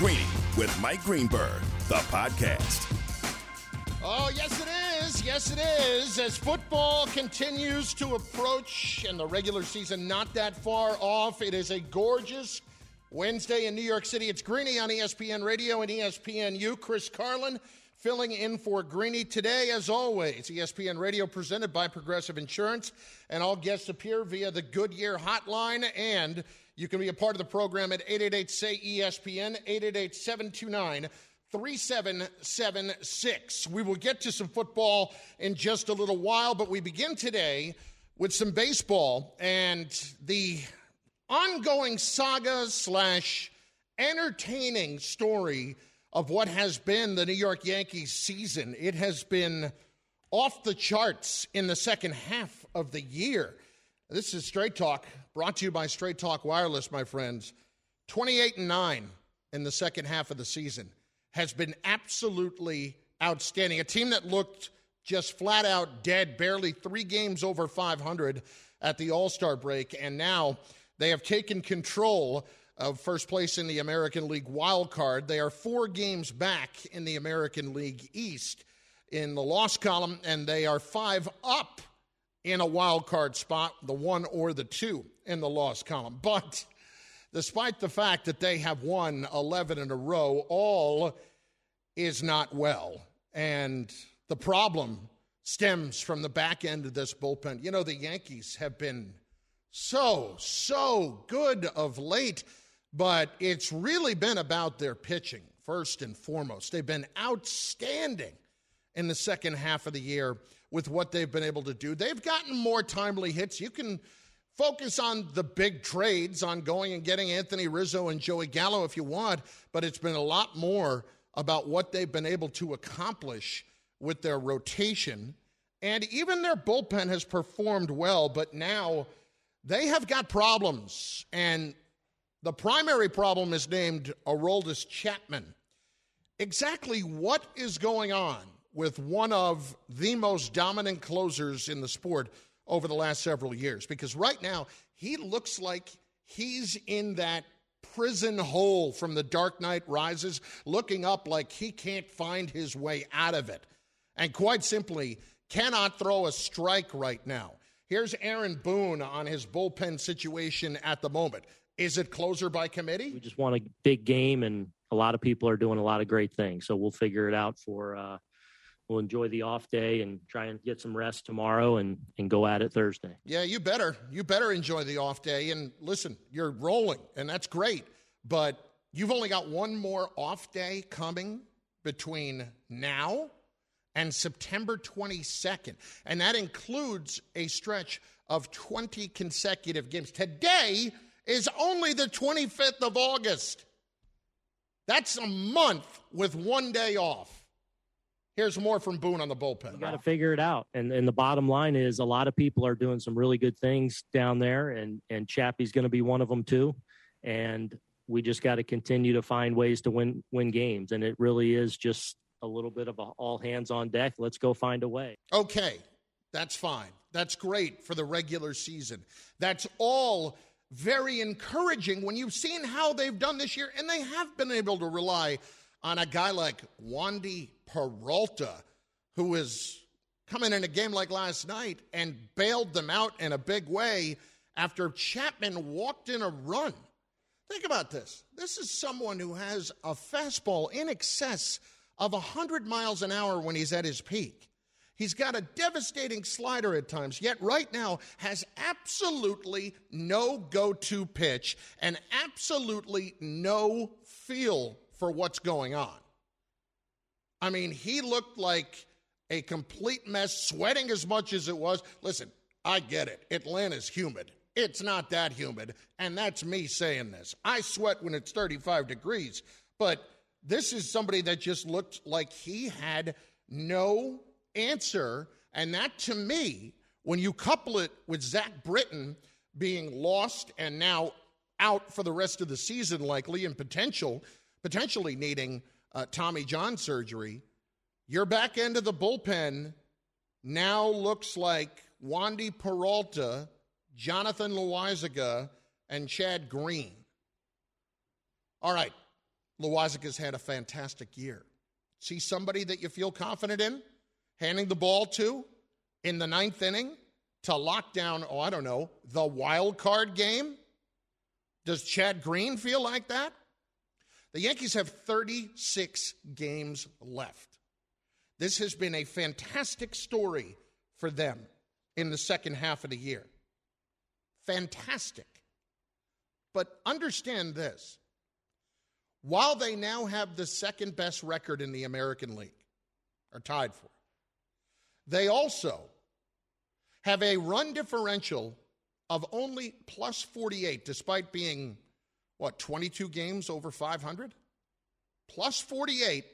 Greeny with Mike Greenberg, the podcast. Oh, yes, it is. Yes, it is. As football continues to approach and the regular season not that far off, it is a gorgeous Wednesday in New York City. It's Greeny on ESPN Radio and ESPNU. Chris Carlin filling in for Greeny today, as always. ESPN Radio presented by Progressive Insurance, and all guests appear via the Goodyear hotline. And you can be a part of the program at 888 say ESPN, 888 729 3776. We will get to some football in just a little while, but we begin today with some baseball and the ongoing saga slash entertaining story of what has been the New York Yankees season. It has been off the charts in the second half of the year. This is Straight Talk, brought to you by Straight Talk Wireless, my friends. 28 and 9 in the second half of the season has been absolutely outstanding. A team that looked just flat out dead, barely three games over 500 at the All Star break, and now they have taken control of first place in the American League wild card. They are four games back in the American League East in the loss column, and they are five up in a wild card spot, the one or the two in the loss column. But despite the fact that they have won 11 in a row, all is not well. And the problem stems from the back end of this bullpen. You know, the Yankees have been so, so good of late, but it's really been about their pitching, first and foremost. They've been outstanding in the second half of the year with what they've been able to do. They've gotten more timely hits. You can focus on the big trades, on going and getting Anthony Rizzo and Joey Gallo if you want, but it's been a lot more about what they've been able to accomplish with their rotation. And even their bullpen has performed well, but now they have got problems. And the primary problem is named Aroldis Chapman. Exactly what is going on with one of the most dominant closers in the sport over the last several years? Because right now, he looks like he's in that prison hole from the Dark Knight Rises, looking up like he can't find his way out of it. And quite simply, cannot throw a strike right now. Here's Aaron Boone on his bullpen situation at the moment. Is it closer by committee? We just want a big game, and a lot of people are doing a lot of great things. So we'll figure it out for. Uh, we'll enjoy the off day and try and get some rest tomorrow, and and go at it Thursday. Yeah, you better. You better enjoy the off day. And listen, you're rolling, and that's great. But you've only got one more off day coming between now and September 22nd. And that includes a stretch of 20 consecutive games. Today is only the 25th of August. That's a month with one day off. Here's more from Boone on the bullpen. You got to figure it out. And and the bottom line is a lot of people are doing some really good things down there and and Chappie's going to be one of them too. And we just got to continue to find ways to win win games and it really is just a little bit of a all hands on deck. Let's go find a way. Okay, that's fine. That's great for the regular season. That's all very encouraging when you've seen how they've done this year, and they have been able to rely on a guy like Wandy Peralta, who is coming in a game like last night and bailed them out in a big way after Chapman walked in a run. Think about this. This is someone who has a fastball in excess of 100 miles an hour when he's at his peak. He's got a devastating slider at times, yet right now has absolutely no go to pitch and absolutely no feel for what's going on. I mean, he looked like a complete mess, sweating as much as it was. Listen, I get it. Atlanta's humid. It's not that humid. And that's me saying this. I sweat when it's 35 degrees, but this is somebody that just looked like he had no answer. And that to me, when you couple it with Zach Britton being lost and now out for the rest of the season, likely, and potential, potentially needing uh, Tommy John surgery, your back end of the bullpen now looks like Wandy Peralta, Jonathan Loaisiga, and Chad Green. All right, Loaisiga's had a fantastic year. See somebody that you feel confident in handing the ball to in the ninth inning to lock down, oh, I don't know, the wild card game? Does Chad Green feel like that? The Yankees have 36 games left. This has been a fantastic story for them in the second half of the year. Fantastic. But understand this while they now have the second best record in the American League, are tied for, they also have a run differential of only plus 48, despite being, what, 22 games over 500? Plus 48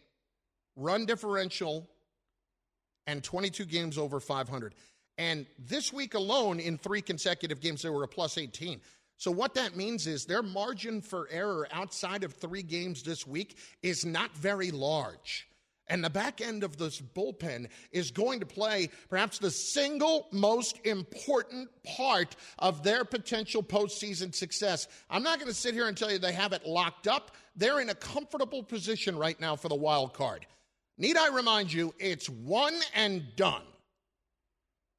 run differential and 22 games over 500. And this week alone, in three consecutive games, they were a plus 18. So, what that means is their margin for error outside of three games this week is not very large. And the back end of this bullpen is going to play perhaps the single most important part of their potential postseason success. I'm not going to sit here and tell you they have it locked up. They're in a comfortable position right now for the wild card. Need I remind you, it's one and done.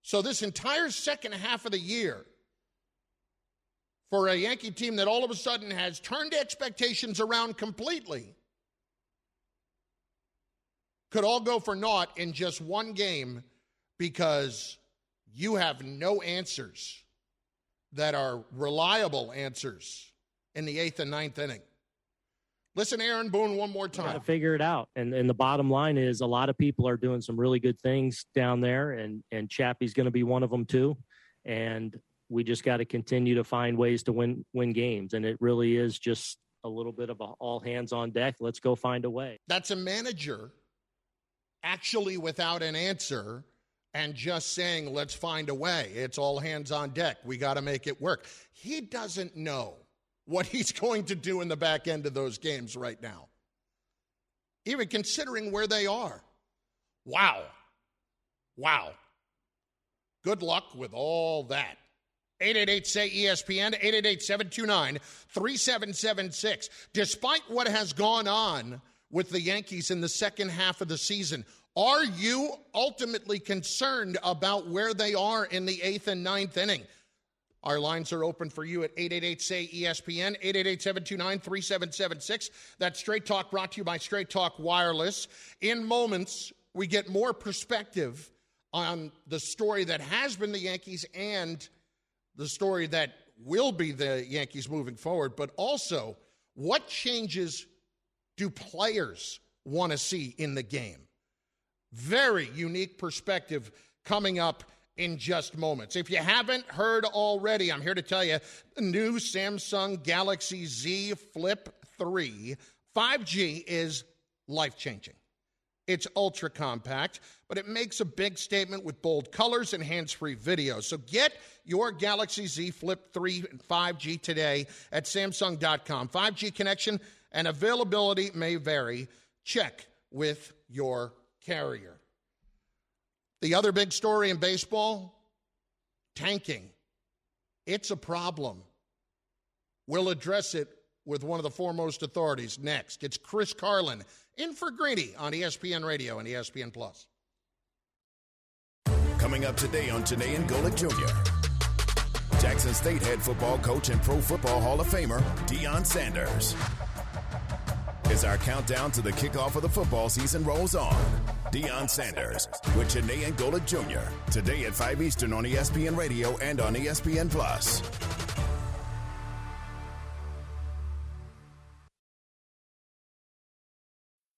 So, this entire second half of the year, for a Yankee team that all of a sudden has turned expectations around completely could all go for naught in just one game because you have no answers that are reliable answers in the eighth and ninth inning. Listen, Aaron Boone, one more time. Got to figure it out. And and the bottom line is, a lot of people are doing some really good things down there, and and Chappie's going to be one of them too. And we just got to continue to find ways to win win games. And it really is just a little bit of a all hands on deck. Let's go find a way. That's a manager actually without an answer and just saying, let's find a way. It's all hands on deck. We got to make it work. He doesn't know what he's going to do in the back end of those games right now, even considering where they are. Wow. Wow. Good luck with all that. 888 say ESPN, 888 729 3776. Despite what has gone on with the Yankees in the second half of the season, are you ultimately concerned about where they are in the eighth and ninth inning? Our lines are open for you at 888 say ESPN, 888 729 3776. That Straight Talk brought to you by Straight Talk Wireless. In moments, we get more perspective on the story that has been the Yankees and the story that will be the Yankees moving forward, but also what changes do players want to see in the game? Very unique perspective coming up in just moments. If you haven't heard already, I'm here to tell you the new Samsung Galaxy Z Flip 3 5G is life changing. It's ultra compact, but it makes a big statement with bold colors and hands free video. So get your Galaxy Z Flip 3 5G today at Samsung.com. 5G connection and availability may vary. Check with your carrier. The other big story in baseball tanking. It's a problem. We'll address it with one of the foremost authorities next. It's Chris Carlin in for Greeny on ESPN Radio and ESPN Plus. Coming up today on Chiney and Golic Jr. Jackson State head football coach and Pro Football Hall of Famer Deion Sanders. As our countdown to the kickoff of the football season rolls on, Deion Sanders with Chiney and Golic Jr. Today at 5 Eastern on ESPN Radio and on ESPN Plus.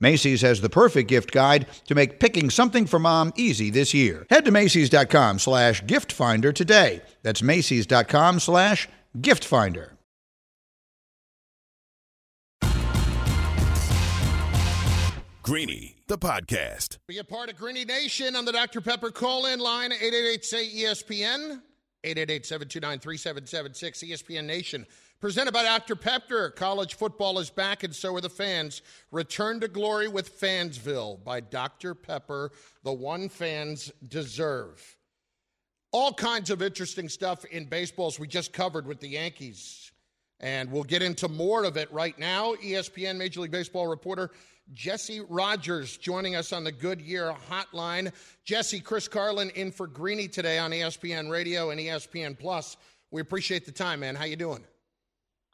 Macy's has the perfect gift guide to make picking something for mom easy this year. Head to Macy's.com slash gift finder today. That's Macy's.com slash gift finder. Greeny, the podcast. Be a part of Greeny Nation on the Dr. Pepper call in line 888 say ESPN 888 729 3776 ESPN Nation. Presented by Dr. Pepper. College football is back, and so are the fans. Return to glory with Fansville by Dr. Pepper, the one fans deserve. All kinds of interesting stuff in baseballs we just covered with the Yankees. And we'll get into more of it right now. ESPN Major League Baseball reporter Jesse Rogers joining us on the Goodyear Hotline. Jesse, Chris Carlin in for Greeny today on ESPN Radio and ESPN Plus. We appreciate the time, man. How you doing?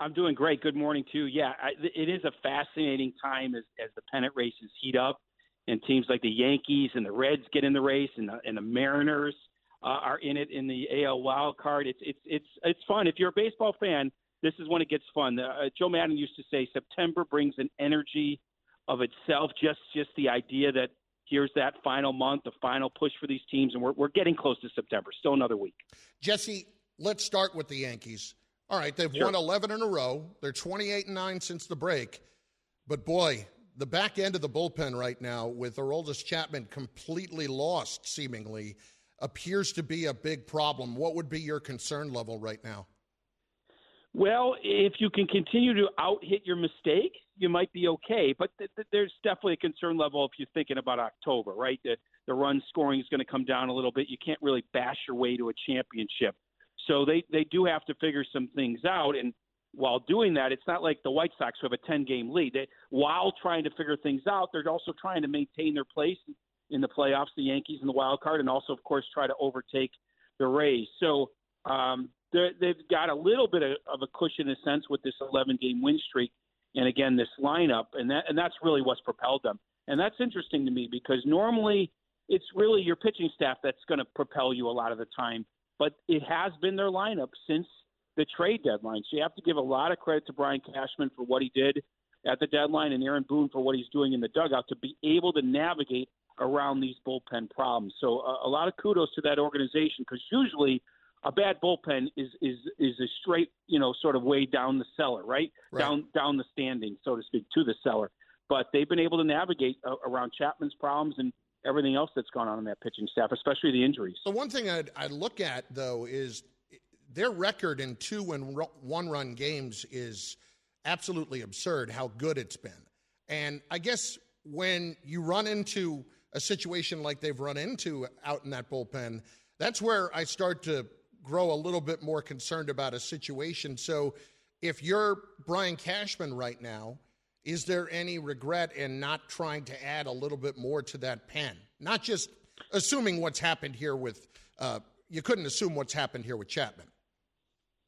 I'm doing great. Good morning to you. Yeah, I, it is a fascinating time as, as the pennant races heat up, and teams like the Yankees and the Reds get in the race, and the, and the Mariners uh, are in it in the AL wild card. It's it's it's it's fun. If you're a baseball fan, this is when it gets fun. Uh, Joe Maddon used to say September brings an energy of itself. Just just the idea that here's that final month, the final push for these teams, and we're we're getting close to September. Still another week. Jesse, let's start with the Yankees. All right, they've sure. won 11 in a row. They're 28 and 9 since the break. But boy, the back end of the bullpen right now with Aroldis Chapman completely lost seemingly appears to be a big problem. What would be your concern level right now? Well, if you can continue to out hit your mistake, you might be okay. But th- th- there's definitely a concern level if you're thinking about October, right? The, the run scoring is going to come down a little bit. You can't really bash your way to a championship. So they, they do have to figure some things out. And while doing that, it's not like the White Sox who have a 10 game lead. They, while trying to figure things out, they're also trying to maintain their place in the playoffs, the Yankees in the wild card, and also, of course, try to overtake the Rays. So um, they've got a little bit of, of a cushion in a sense with this 11 game win streak. And again, this lineup, and that and that's really what's propelled them. And that's interesting to me because normally it's really your pitching staff that's going to propel you a lot of the time but it has been their lineup since the trade deadline. So you have to give a lot of credit to Brian Cashman for what he did at the deadline and Aaron Boone for what he's doing in the dugout to be able to navigate around these bullpen problems. So uh, a lot of kudos to that organization because usually a bad bullpen is is is a straight you know sort of way down the cellar, right? right. Down down the standing, so to speak, to the cellar. But they've been able to navigate uh, around Chapman's problems and everything else that's gone on in that pitching staff, especially the injuries. The one thing I'd, I'd look at, though, is their record in two and one run games is absolutely absurd how good it's been. And I guess when you run into a situation like they've run into out in that bullpen, that's where I start to grow a little bit more concerned about a situation. So if you're Brian Cashman right now, is there any regret in not trying to add a little bit more to that pen? Not just assuming what's happened here with, uh, you couldn't assume what's happened here with Chapman.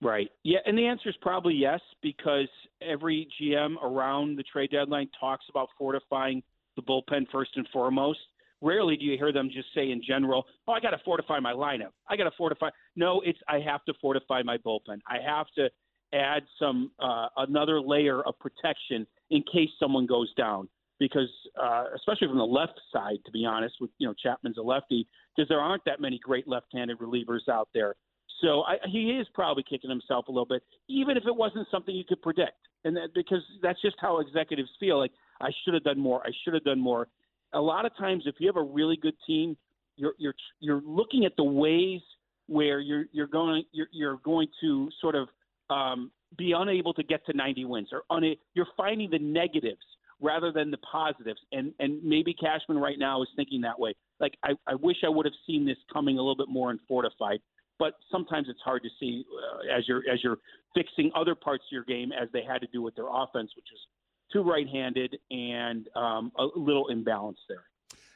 Right. Yeah, and the answer is probably yes, because every GM around the trade deadline talks about fortifying the bullpen first and foremost. Rarely do you hear them just say in general, "Oh, I got to fortify my lineup. I got to fortify." No, it's I have to fortify my bullpen. I have to add some uh, another layer of protection in case someone goes down. Because uh, especially from the left side, to be honest, with you know Chapman's a lefty, because there aren't that many great left-handed relievers out there. So I, he is probably kicking himself a little bit, even if it wasn't something you could predict. And that because that's just how executives feel. Like I should have done more. I should have done more. A lot of times, if you have a really good team, you're you're you're looking at the ways where you're you're going you're, you're going to sort of um, be unable to get to 90 wins or una- you're finding the negatives rather than the positives. And and maybe Cashman right now is thinking that way. Like I, I wish I would have seen this coming a little bit more and fortified. But sometimes it's hard to see uh, as you're as you're fixing other parts of your game as they had to do with their offense, which is too right-handed and um, a little imbalance there.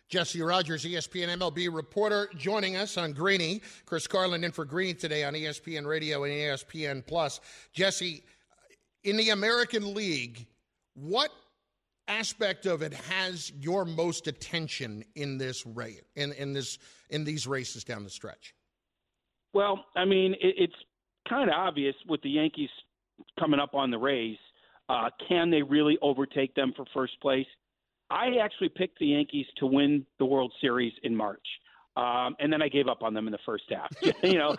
Jesse Rogers, ESPN MLB reporter, joining us on Greeny. Chris Carlin in for Greeny today on ESPN Radio and ESPN Plus. Jesse, in the American League, what aspect of it has your most attention in this race, in, in this in these races down the stretch? Well, I mean, it, it's kind of obvious with the Yankees coming up on the Rays. Uh, can they really overtake them for first place? I actually picked the Yankees to win the World Series in March. Um, and then I gave up on them in the first half. you know,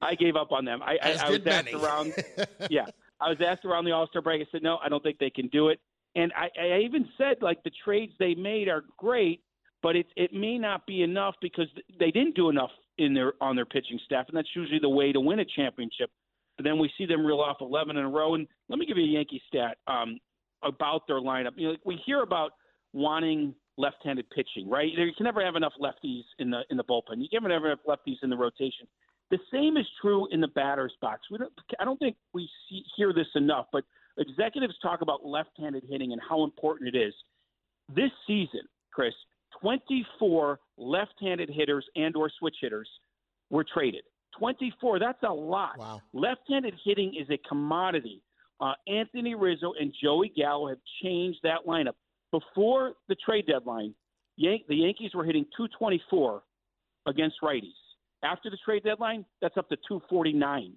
I gave up on them. I, I, I was asked around. yeah, I was asked around the All Star break. I said, no, I don't think they can do it. And I, I even said, like, the trades they made are great, but it it may not be enough because they didn't do enough in their on their pitching staff, and that's usually the way to win a championship. But then we see them reel off 11 in a row. And let me give you a Yankee stat. Um, about their lineup. You know, like we hear about wanting left-handed pitching, right? You can never have enough lefties in the in the bullpen. You can never have enough lefties in the rotation. The same is true in the batter's box. We don't, I don't think we see, hear this enough, but executives talk about left-handed hitting and how important it is. This season, Chris, 24 left-handed hitters and or switch hitters were traded. 24, that's a lot. Wow. Left-handed hitting is a commodity. Uh, Anthony Rizzo and Joey Gallo have changed that lineup. Before the trade deadline, Yan- the Yankees were hitting 224 against righties. After the trade deadline, that's up to 249.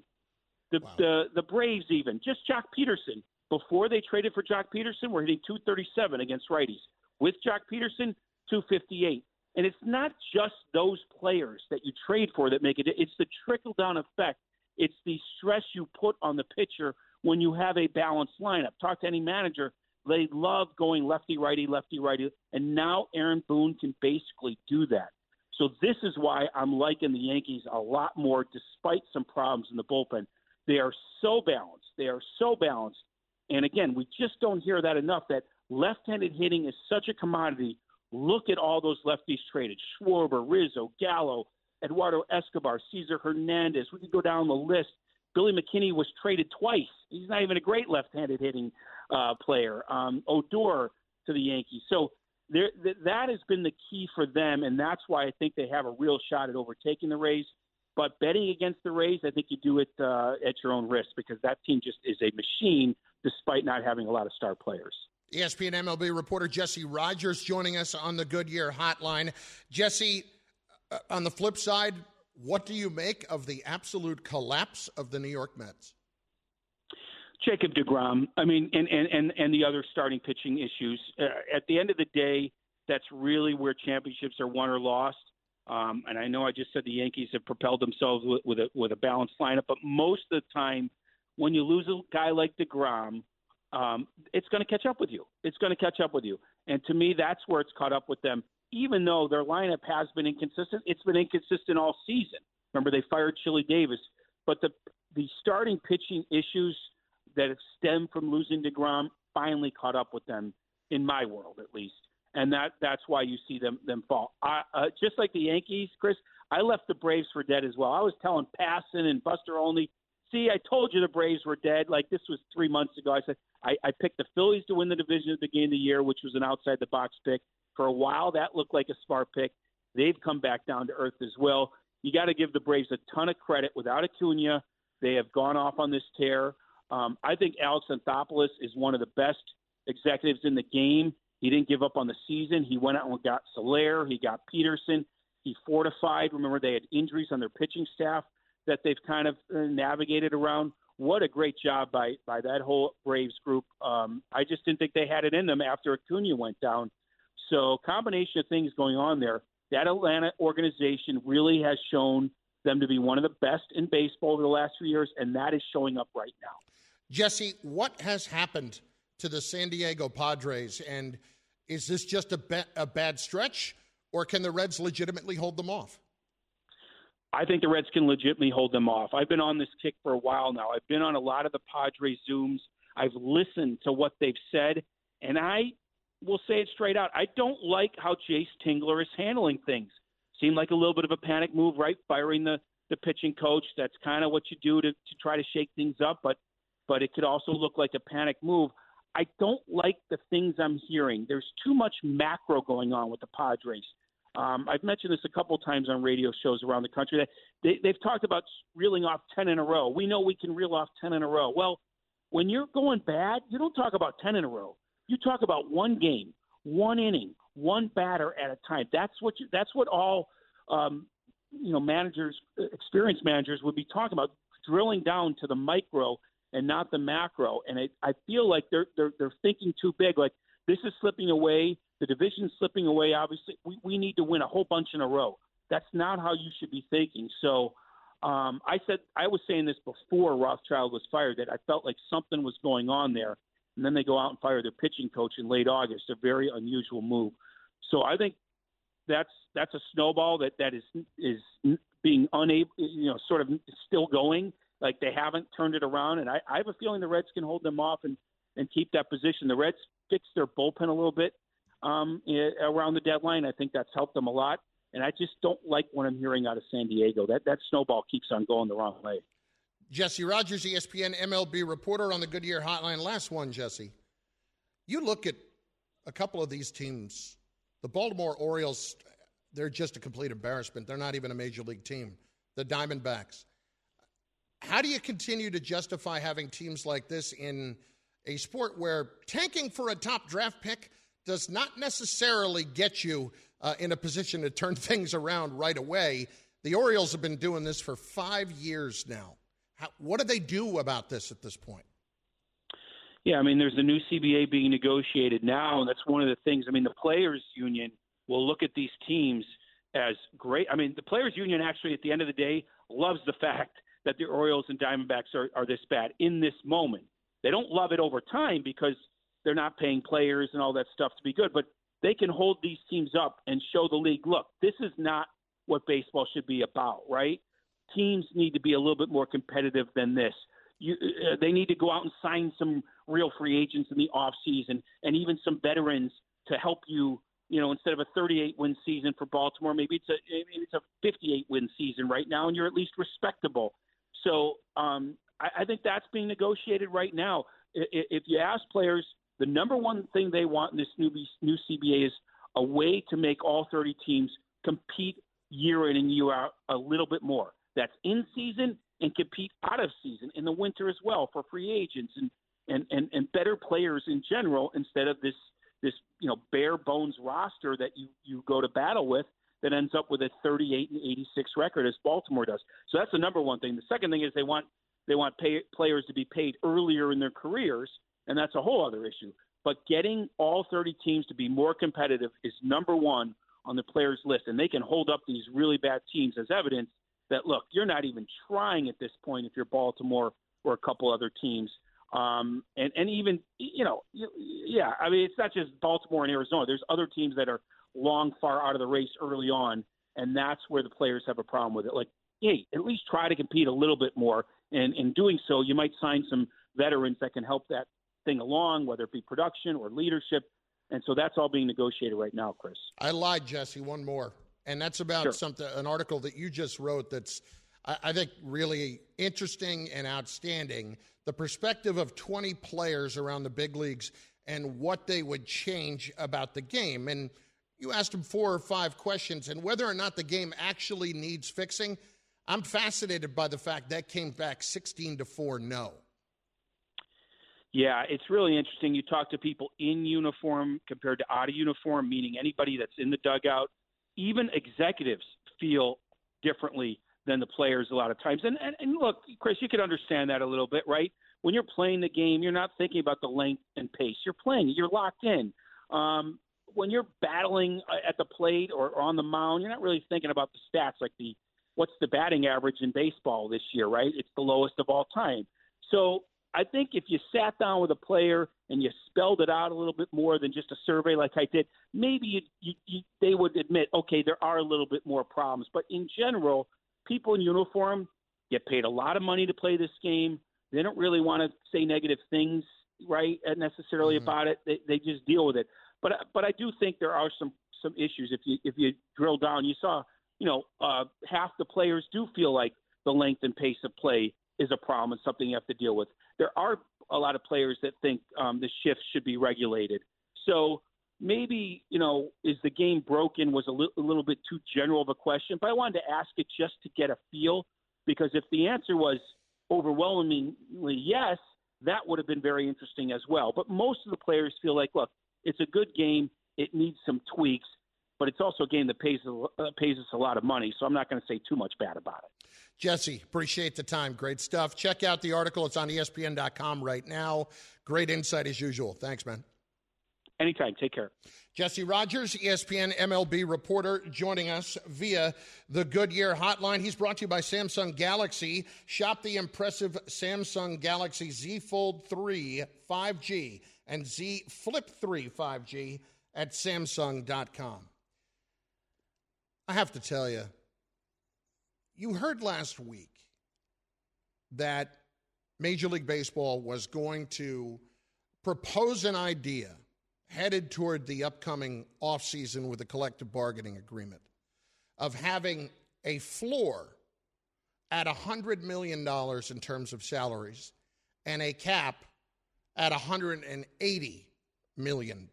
The, wow. the, the Braves, even, just Joc Pederson, before they traded for Joc Pederson, were hitting 237 against righties. With Joc Pederson, 258. And it's not just those players that you trade for that make it. It's the trickle down effect. It's the stress you put on the pitcher when you have a balanced lineup. Talk to any manager. They love going lefty, righty, lefty, righty. And now Aaron Boone can basically do that. So this is why I'm liking the Yankees a lot more, despite some problems in the bullpen. They are so balanced. They are so balanced. And again, we just don't hear that enough that left-handed hitting is such a commodity. Look at all those lefties traded: Schwarber, Rizzo, Gallo, Eduardo Escobar, Cesar Hernandez. We could go down the list. Billy McKinney was traded twice. He's not even a great left-handed hitting uh, player. Um, Odor to the Yankees. So there, th- that has been the key for them, and that's why I think they have a real shot at overtaking the Rays. But betting against the Rays, I think you do it uh, at your own risk because that team just is a machine, despite not having a lot of star players. ESPN MLB reporter Jesse Rogers joining us on the Goodyear Hotline. Jesse, uh, on the flip side, what do you make of the absolute collapse of the New York Mets? Jacob DeGrom. I mean, and and and, and the other starting pitching issues. Uh, at the end of the day, that's really where championships are won or lost. Um, and I know I just said the Yankees have propelled themselves with, with a with a balanced lineup, but most of the time, when you lose a guy like DeGrom, um, it's going to catch up with you. It's going to catch up with you. And to me, that's where it's caught up with them even though their lineup has been inconsistent, it's been inconsistent all season. Remember, they fired Chili Davis, but the the starting pitching issues that have stemmed from losing Degrom finally caught up with them, in my world at least, and that that's why you see them them fall. I, uh, just like the Yankees, Chris, I left the Braves for dead as well. I was telling Passan and Buster Olney, see, I told you the Braves were dead. Like this was three months ago. I said I, I picked the Phillies to win the division at the beginning of the year, which was an outside the box pick. For a while, that looked like a smart pick. They've come back down to earth as well. You got to give the Braves a ton of credit. Without Acuna, they have gone off on this tear. Um, I think Alex Anthopoulos is one of the best executives in the game. He didn't give up on the season. He went out and got Soler. He got Pederson. He fortified. Remember, they had injuries on their pitching staff that they've kind of uh, navigated around. What a great job by by that whole Braves group. Um, I just didn't think they had it in them after Acuna went down. So, combination of things going on there. That Atlanta organization really has shown them to be one of the best in baseball over the last few years, and that is showing up right now. Jesse, what has happened to the San Diego Padres, and is this just a, ba- a bad stretch, or can the Reds legitimately hold them off? I think the Reds can legitimately hold them off. I've been on this kick for a while now. I've been on a lot of the Padres Zooms. I've listened to what they've said, And I will say it straight out. I don't like how Jayce Tingler is handling things. Seemed like a little bit of a panic move, right? Firing the the pitching coach. That's kind of what you do to to try to shake things up, but but it could also look like a panic move. I don't like the things I'm hearing. There's too much macro going on with the Padres. Um, I've mentioned this a couple times on radio shows around the country that they, they've talked about reeling off 10 in a row. We know we can reel off 10 in a row. Well, when you're going bad, you don't talk about 10 in a row. You talk about one game, one inning, one batter at a time. That's what you, that's what all um, you know managers, experienced managers would be talking about, drilling down to the micro and not the macro. And it, I feel like they're they're they're thinking too big. Like this is slipping away. The division's slipping away. Obviously, we, we need to win a whole bunch in a row. That's not how you should be thinking. So um, I said I was saying this before Rothschild was fired that I felt like something was going on there. And then they go out and fire their pitching coach in late August. A very unusual move. So I think that's that's a snowball that that is is being unable, you know, sort of still going. Like they haven't turned it around, and I, I have a feeling the Reds can hold them off and and keep that position. The Reds fixed their bullpen a little bit um, around the deadline. I think that's helped them a lot. And I just don't like what I'm hearing out of San Diego. That that snowball keeps on going the wrong way. Jesse Rogers, ESPN MLB reporter on the Goodyear Hotline. Last one, Jesse. You look at a couple of these teams. The Baltimore Orioles, they're just a complete embarrassment. They're not even a major league team. The Diamondbacks. How do you continue to justify having teams like this in a sport where tanking for a top draft pick does not necessarily get you uh, in a position to turn things around right away. The Orioles have been doing this for five years now. How, what do they do about this at this point? Yeah, I mean, there's a new CBA being negotiated now, and that's one of the things. I mean, the players' union will look at these teams as great. I mean, the players' union actually, at the end of the day, loves the fact that the Orioles and Diamondbacks are, are this bad in this moment. They don't love it over time because they're not paying players and all that stuff to be good, but they can hold these teams up and show the league, look, this is not what baseball should be about, right? Teams need to be a little bit more competitive than this. You, uh, they need to go out and sign some real free agents in the off season and even some veterans to help you. You know, instead of a 38 win season for Baltimore, maybe it's a maybe it's a 58 win season right now, and you're at least respectable. So um, I, I think that's being negotiated right now. If you ask players, the number one thing they want in this new new CBA is a way to make all 30 teams compete year in and year out a little bit more. That's in season and compete out of season in the winter as well for free agents and and and, and better players in general instead of this this you know bare bones roster that you you go to battle with that ends up with a 38 and 86 record as Baltimore does. So that's the number one thing. The second thing is they want they want pay, players to be paid earlier in their careers, and that's a whole other issue. But getting all 30 teams to be more competitive is number one on the players' list, and they can hold up these really bad teams as evidence that look, you're not even trying at this point if you're Baltimore or a couple other teams. Um, and and even you know, yeah, I mean, it's not just Baltimore and Arizona. There's other teams that are long far out of the race early on, and that's where the players have a problem with it. Like, hey, at least try to compete a little bit more, and in doing so, you might sign some veterans that can help that thing along, whether it be production or leadership. And so that's all being negotiated right now, Chris. I lied, Jesse. One more, and that's about sure. something an article that you just wrote. That's I, I think really interesting and outstanding. The perspective of 20 players around the big leagues and what they would change about the game. And you asked them four or five questions, and whether or not the game actually needs fixing. I'm fascinated by the fact that came back 16 to 4 no. Yeah, it's really interesting. You talk to people in uniform compared to out of uniform, meaning anybody that's in the dugout. Even executives feel differently than the players a lot of times. And, and, and look, Chris, you can understand that a little bit, right? When you're playing the game, you're not thinking about the length and pace. You're playing, you're locked in. Um, when you're battling uh, at the plate or on the mound, you're not really thinking about the stats like the what's the batting average in baseball this year, right? It's the lowest of all time. So I think if you sat down with a player and you spelled it out a little bit more than just a survey like I did, maybe you, you, you, they would admit, okay, there are a little bit more problems. But in general, people in uniform get paid a lot of money to play this game. They don't really want to say negative things right necessarily Mhm. about it. They, they just deal with it. But but I do think there are some some issues. If you if you drill down, you saw you know uh, half the players do feel like the length and pace of play is a problem and something you have to deal with. There are a lot of players that think um, the shift should be regulated. So maybe you know is the game broken was a, li- a little bit too general of a question, but I wanted to ask it just to get a feel because if the answer was overwhelmingly yes, that would have been very interesting as well. But most of the players feel like, look, it's a good game. It needs some tweaks, but it's also a game that pays uh, pays us a lot of money. So I'm not going to say too much bad about it. Jesse, appreciate the time. Great stuff. Check out the article. It's on ESPN.com right now. Great insight as usual. Thanks, man. Anytime. Take care. Jesse Rogers, ESPN MLB reporter, joining us via the Goodyear hotline. He's brought to you by Samsung Galaxy. Shop the impressive Samsung Galaxy Z Fold 3 5G and Z Flip 3 5G at Samsung.com. I have to tell you, you heard last week that Major League Baseball was going to propose an idea headed toward the upcoming offseason with a collective bargaining agreement of having a floor at $100 million in terms of salaries and a cap at $180 million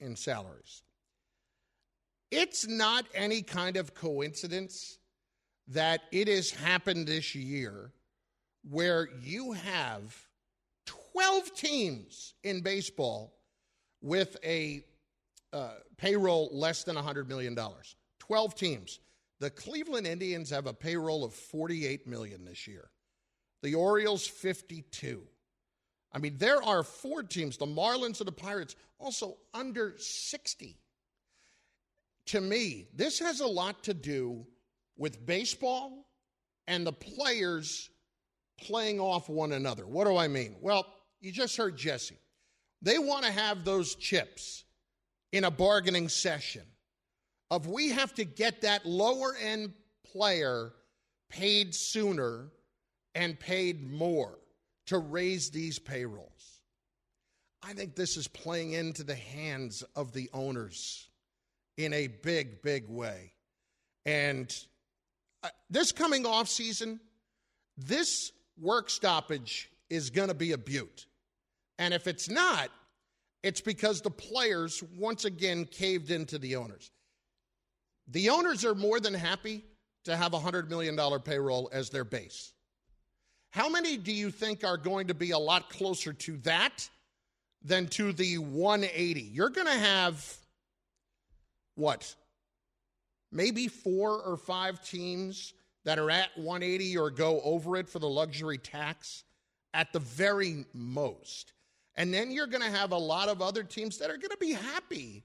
in salaries. It's not any kind of coincidence that it has happened this year where you have 12 teams in baseball with a uh, payroll less than $100 million. 12 teams. The Cleveland Indians have a payroll of 48 million this year. The Orioles 52. I mean, there are four teams, the Marlins and the Pirates, also under 60. To me, this has a lot to do with baseball and the players playing off one another. What do I mean? Well, you just heard Jesse. They want to have those chips in a bargaining session of we have to get that lower end player paid sooner and paid more to raise these payrolls. I think this is playing into the hands of the owners in a big, big way. And uh, this coming off season, this work stoppage is going to be a beaut. And if it's not, it's because the players once again caved into the owners. The owners are more than happy to have a $100 million payroll as their base. How many do you think are going to be a lot closer to that than to the 180? You're going to have what? Maybe four or five teams that are at 180 or go over it for the luxury tax at the very most. And then you're going to have a lot of other teams that are going to be happy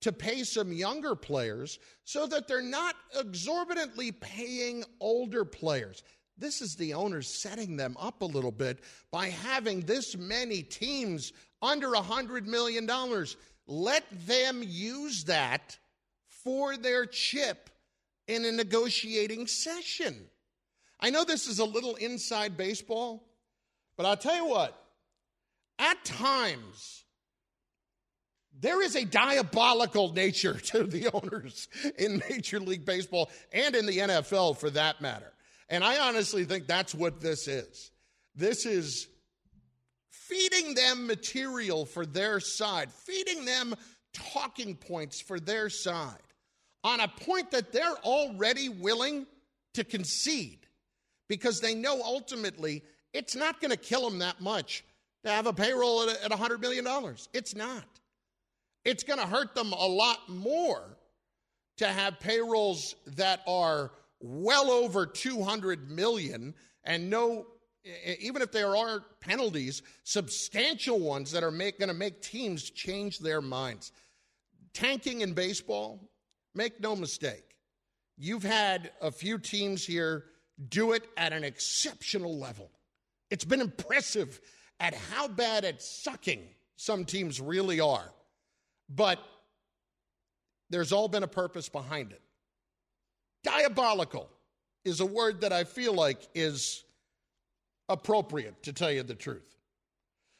to pay some younger players so that they're not exorbitantly paying older players. This is the owners setting them up a little bit by having this many teams under $100 million. Let them use that for their chip in a negotiating session. I know this is a little inside baseball, but I'll tell you what, at times, there is a diabolical nature to the owners in Major League Baseball and in the NFL for that matter. And I honestly think that's what this is. This is feeding them material for their side, feeding them talking points for their side on a point that they're already willing to concede because they know ultimately it's not going to kill them that much to have a payroll at, at $100 million. It's not. It's going to hurt them a lot more to have payrolls that are well over 200 million and no even if there are penalties substantial ones that are going to make teams change their minds tanking in baseball make no mistake you've had a few teams here do it at an exceptional level. It's been impressive at how bad at sucking some teams really are. But there's all been a purpose behind it. Diabolical is a word that I feel like is appropriate, to tell you the truth.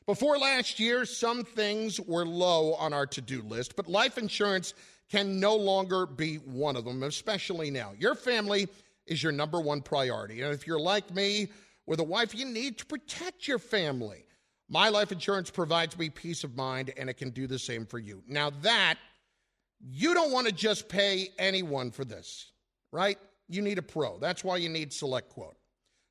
Before last year, some things were low on our to do list, but life insurance can no longer be one of them, especially now. Your family is your number one priority. And if you're like me with a wife, you need to protect your family. My life insurance provides me peace of mind, and it can do the same for you. Now, that you don't want to just pay anyone for this, right? You need a pro. That's why you need Select Quote.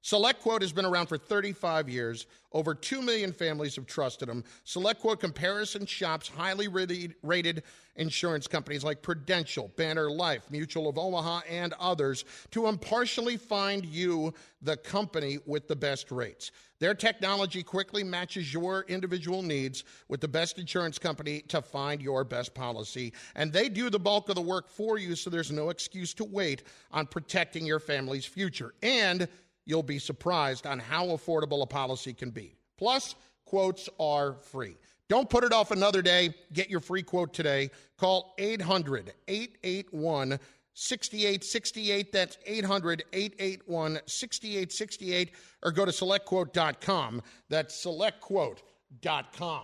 SelectQuote has been around for 35 years. Over 2 million families have trusted them. SelectQuote comparison shops highly rated insurance companies like Prudential, Banner Life, Mutual of Omaha, and others to impartially find you the company with the best rates. Their technology quickly matches your individual needs with the best insurance company to find your best policy. And they do the bulk of the work for you, so there's no excuse to wait on protecting your family's future. And you'll be surprised on how affordable a policy can be. Plus, quotes are free. Don't put it off another day. Get your free quote today. Call 800 881 6868. That's 800 881 6868. Or go to selectquote.com. That's selectquote.com.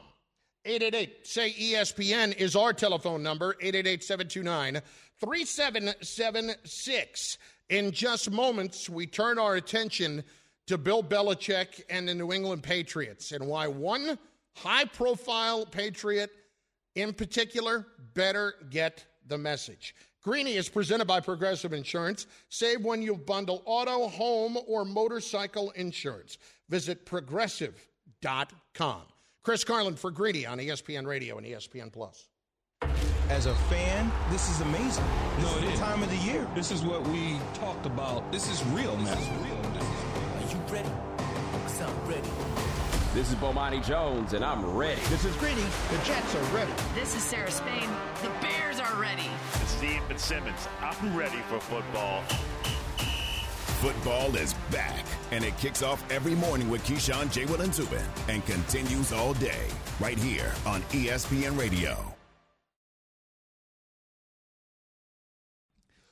888 say ESPN is our telephone number 888 729 3776. In just moments, we turn our attention to Bill Belichick and the New England Patriots and why one high profile Patriot in particular better get the message. Greeny is presented by Progressive Insurance. Save when you bundle auto, home, or motorcycle insurance. Visit progressive.com. Chris Carlin for Greeny on ESPN Radio and ESPN Plus. As a fan, this is amazing. This no, is the is. time of the year. This is what we talked about. This is real, man. This is real. Are you ready? Because I'm ready. This is Bomani Jones, and I'm ready. This is Greeny. The Jets are ready. This is Sarah Spain. The Bears are ready. This is Ian Fitzsimmons. I'm ready for football. Football is back, and it kicks off every morning with Keyshawn, J. Will, and Zubin, and continues all day right here on ESPN Radio.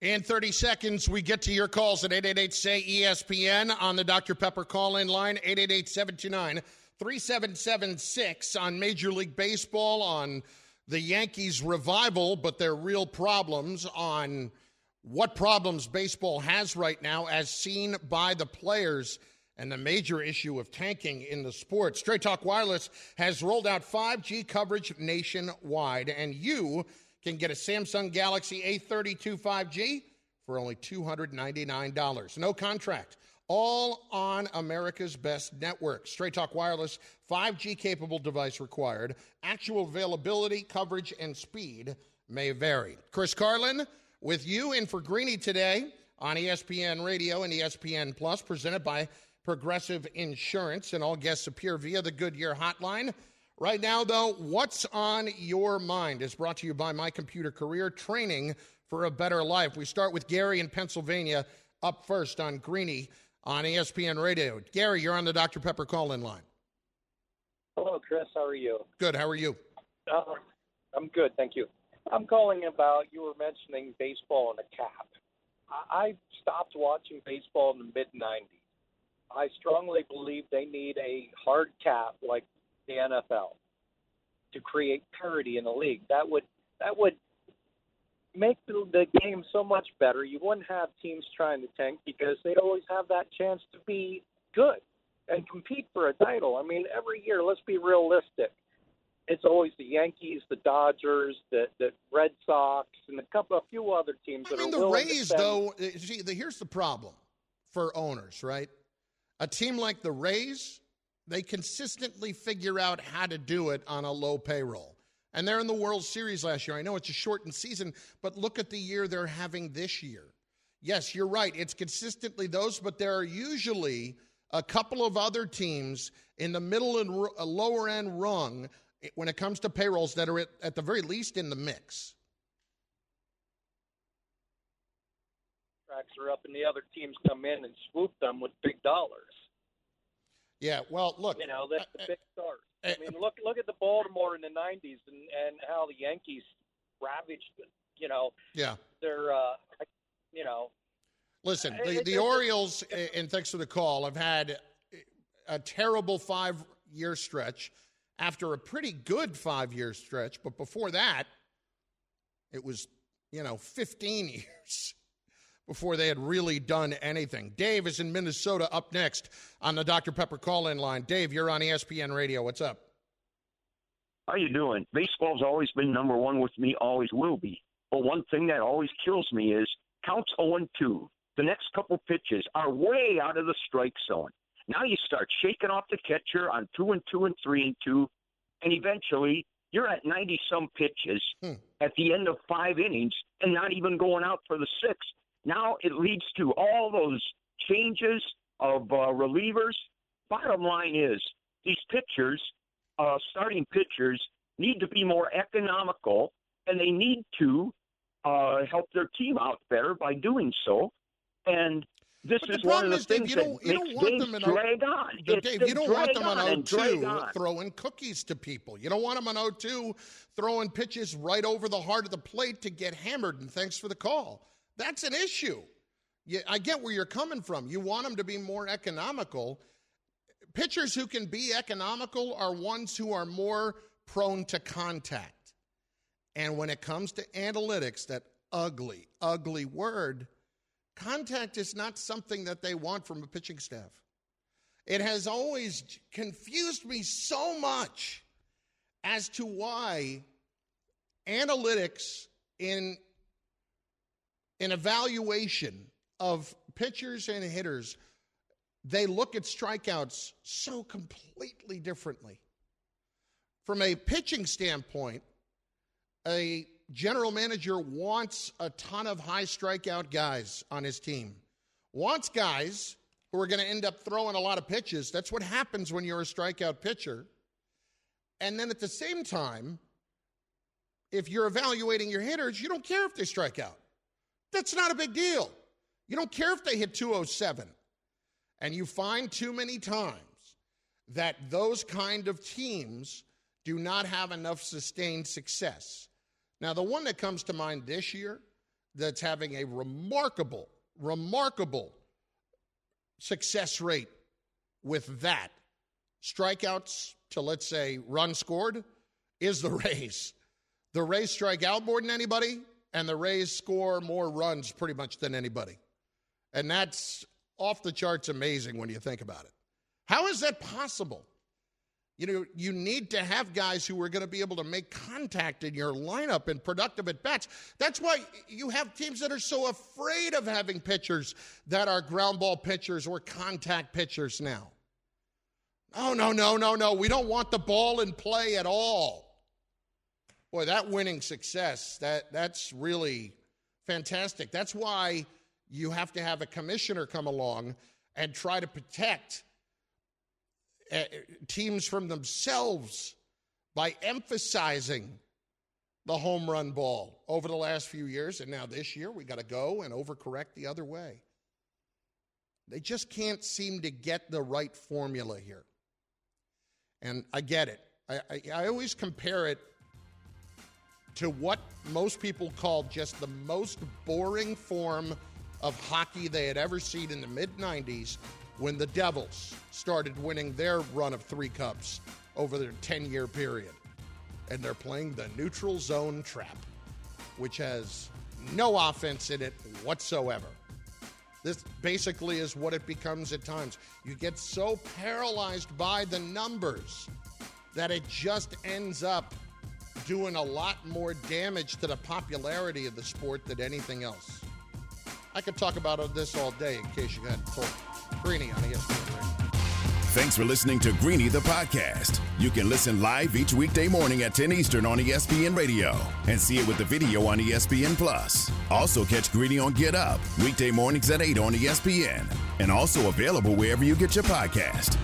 In 30 seconds, we get to your calls at 888 say ESPN on the Dr. Pepper call in line, 888 729 3776 on Major League Baseball, on the Yankees' revival, but their real problems, on what problems baseball has right now as seen by the players and the major issue of tanking in the sport. Straight Talk Wireless has rolled out 5G coverage nationwide, and you can get a Samsung Galaxy A32 5G for only $299. No contract. All on America's best network. Straight Talk Wireless, 5G capable device required. Actual availability, coverage, and speed may vary. Chris Carlin with you in for Greeny today on ESPN Radio and ESPN Plus, presented by Progressive Insurance. And all guests appear via the Goodyear Hotline. Right now, though, what's on your mind is brought to you by My Computer Career Training for a Better Life. We start with Gary in Pennsylvania up first on Greeny on ESPN Radio. Gary, you're on the Dr. Pepper call in line. Hello, Chris. How are you? Good. How are you? Uh, I'm good. Thank you. I'm calling about you were mentioning baseball and a cap. I stopped watching baseball in the mid 90s. I strongly believe they need a hard cap like the NFL to create parity in the league. That would that would make the, the game so much better. You wouldn't have teams trying to tank because they'd always have that chance to be good and compete for a title. I mean, every year, let's be realistic. It's always the Yankees, the Dodgers, the, the Red Sox, and a couple, a few other teams. I mean, the Rays, though. Eh, see, the, here's the problem for owners, right? A team like the Rays, they consistently figure out how to do it on a low payroll. And they're in the World Series last year. I know it's a shortened season, but look at the year they're having this year. Yes, you're right. It's consistently those, but there are usually a couple of other teams in the middle and uh, lower end rung when it comes to payrolls that are at, at the very least in the mix. Tracks are up, and the other teams come in and swoop them with big dollars. Yeah, well, look, you know that's the big stars. I mean, look look at the Baltimore in the '90s and and how the Yankees ravaged. Them, you know, yeah, they're uh, you know. Listen, the, the Orioles, and thanks for the call, have had a terrible five year stretch after a pretty good five year stretch. But before that, it was, you know, 15 years before they had really done anything. Dave is in Minnesota up next on the Dr. Pepper call in line. Dave, you're on ESPN Radio. What's up? How you doing? Baseball's always been number one with me, always will be. But one thing that always kills me is counts 0 and 2. The next couple pitches are way out of the strike zone. Now you start shaking off the catcher on 2 and 2 and 3 and 2, and eventually you're at 90 some pitches hmm. at the end of five innings and not even going out for the sixth. Now it leads to all those changes of uh, relievers. Bottom line is these pitchers, uh, starting pitchers, need to be more economical and they need to uh, help their team out better by doing so. And this but is one of the is, things Dave, that you don't, makes want games drag on. Dave, you don't want them on 0 throwing cookies to people. You don't want them on 0-2 throwing pitches right over the heart of the plate to get hammered. And thanks for the call. That's an issue. I get where you're coming from. You want them to be more economical. Pitchers who can be economical are ones who are more prone to contact. And when it comes to analytics, that ugly, ugly word, contact is not something that they want from a pitching staff. It has always confused me so much as to why analytics in an evaluation of pitchers and hitters, they look at strikeouts so completely differently. From a pitching standpoint, a general manager wants a ton of high strikeout guys on his team, wants guys who are going to end up throwing a lot of pitches. That's what happens when you're a strikeout pitcher. And then at the same time, if you're evaluating your hitters, you don't care if they strike out. That's not a big deal. You don't care if they hit 207. And you find too many times that those kind of teams do not have enough sustained success. Now, the one that comes to mind this year that's having a remarkable, remarkable success rate with that strikeouts to, let's say, run scored is the Rays. The Rays strike out more than anybody, and the Rays score more runs pretty much than anybody. And that's off the charts amazing when you think about it. How is that possible? You know, you need to have guys who are going to be able to make contact in your lineup and productive at bats. That's why you have teams that are so afraid of having pitchers that are ground ball pitchers or contact pitchers now. Oh, no, no, no, no. We don't want the ball in play at all. Boy, that winning success, that, that's really fantastic. That's why you have to have a commissioner come along and try to protect uh, teams from themselves by emphasizing the home run ball over the last few years. And now this year, we got to go and overcorrect the other way. They just can't seem to get the right formula here. And I get it. I, I, I always compare it to what most people called just the most boring form of hockey they had ever seen in the mid 90s when the Devils started winning their run of three cups over their 10 year period. And they're playing the neutral zone trap, which has no offense in it whatsoever. This basically is what it becomes at times. You get so paralyzed by the numbers that it just ends up doing a lot more damage to the popularity of the sport than anything else. I could talk about this all day in case you hadn't told. Greeny on ESPN Radio. Thanks for listening to Greeny the podcast. You can listen live each weekday morning at 10 Eastern on ESPN Radio and see it with the video on ESPN Plus. Also catch Greeny on Get Up weekday mornings at 8 on ESPN and also available wherever you get your podcast.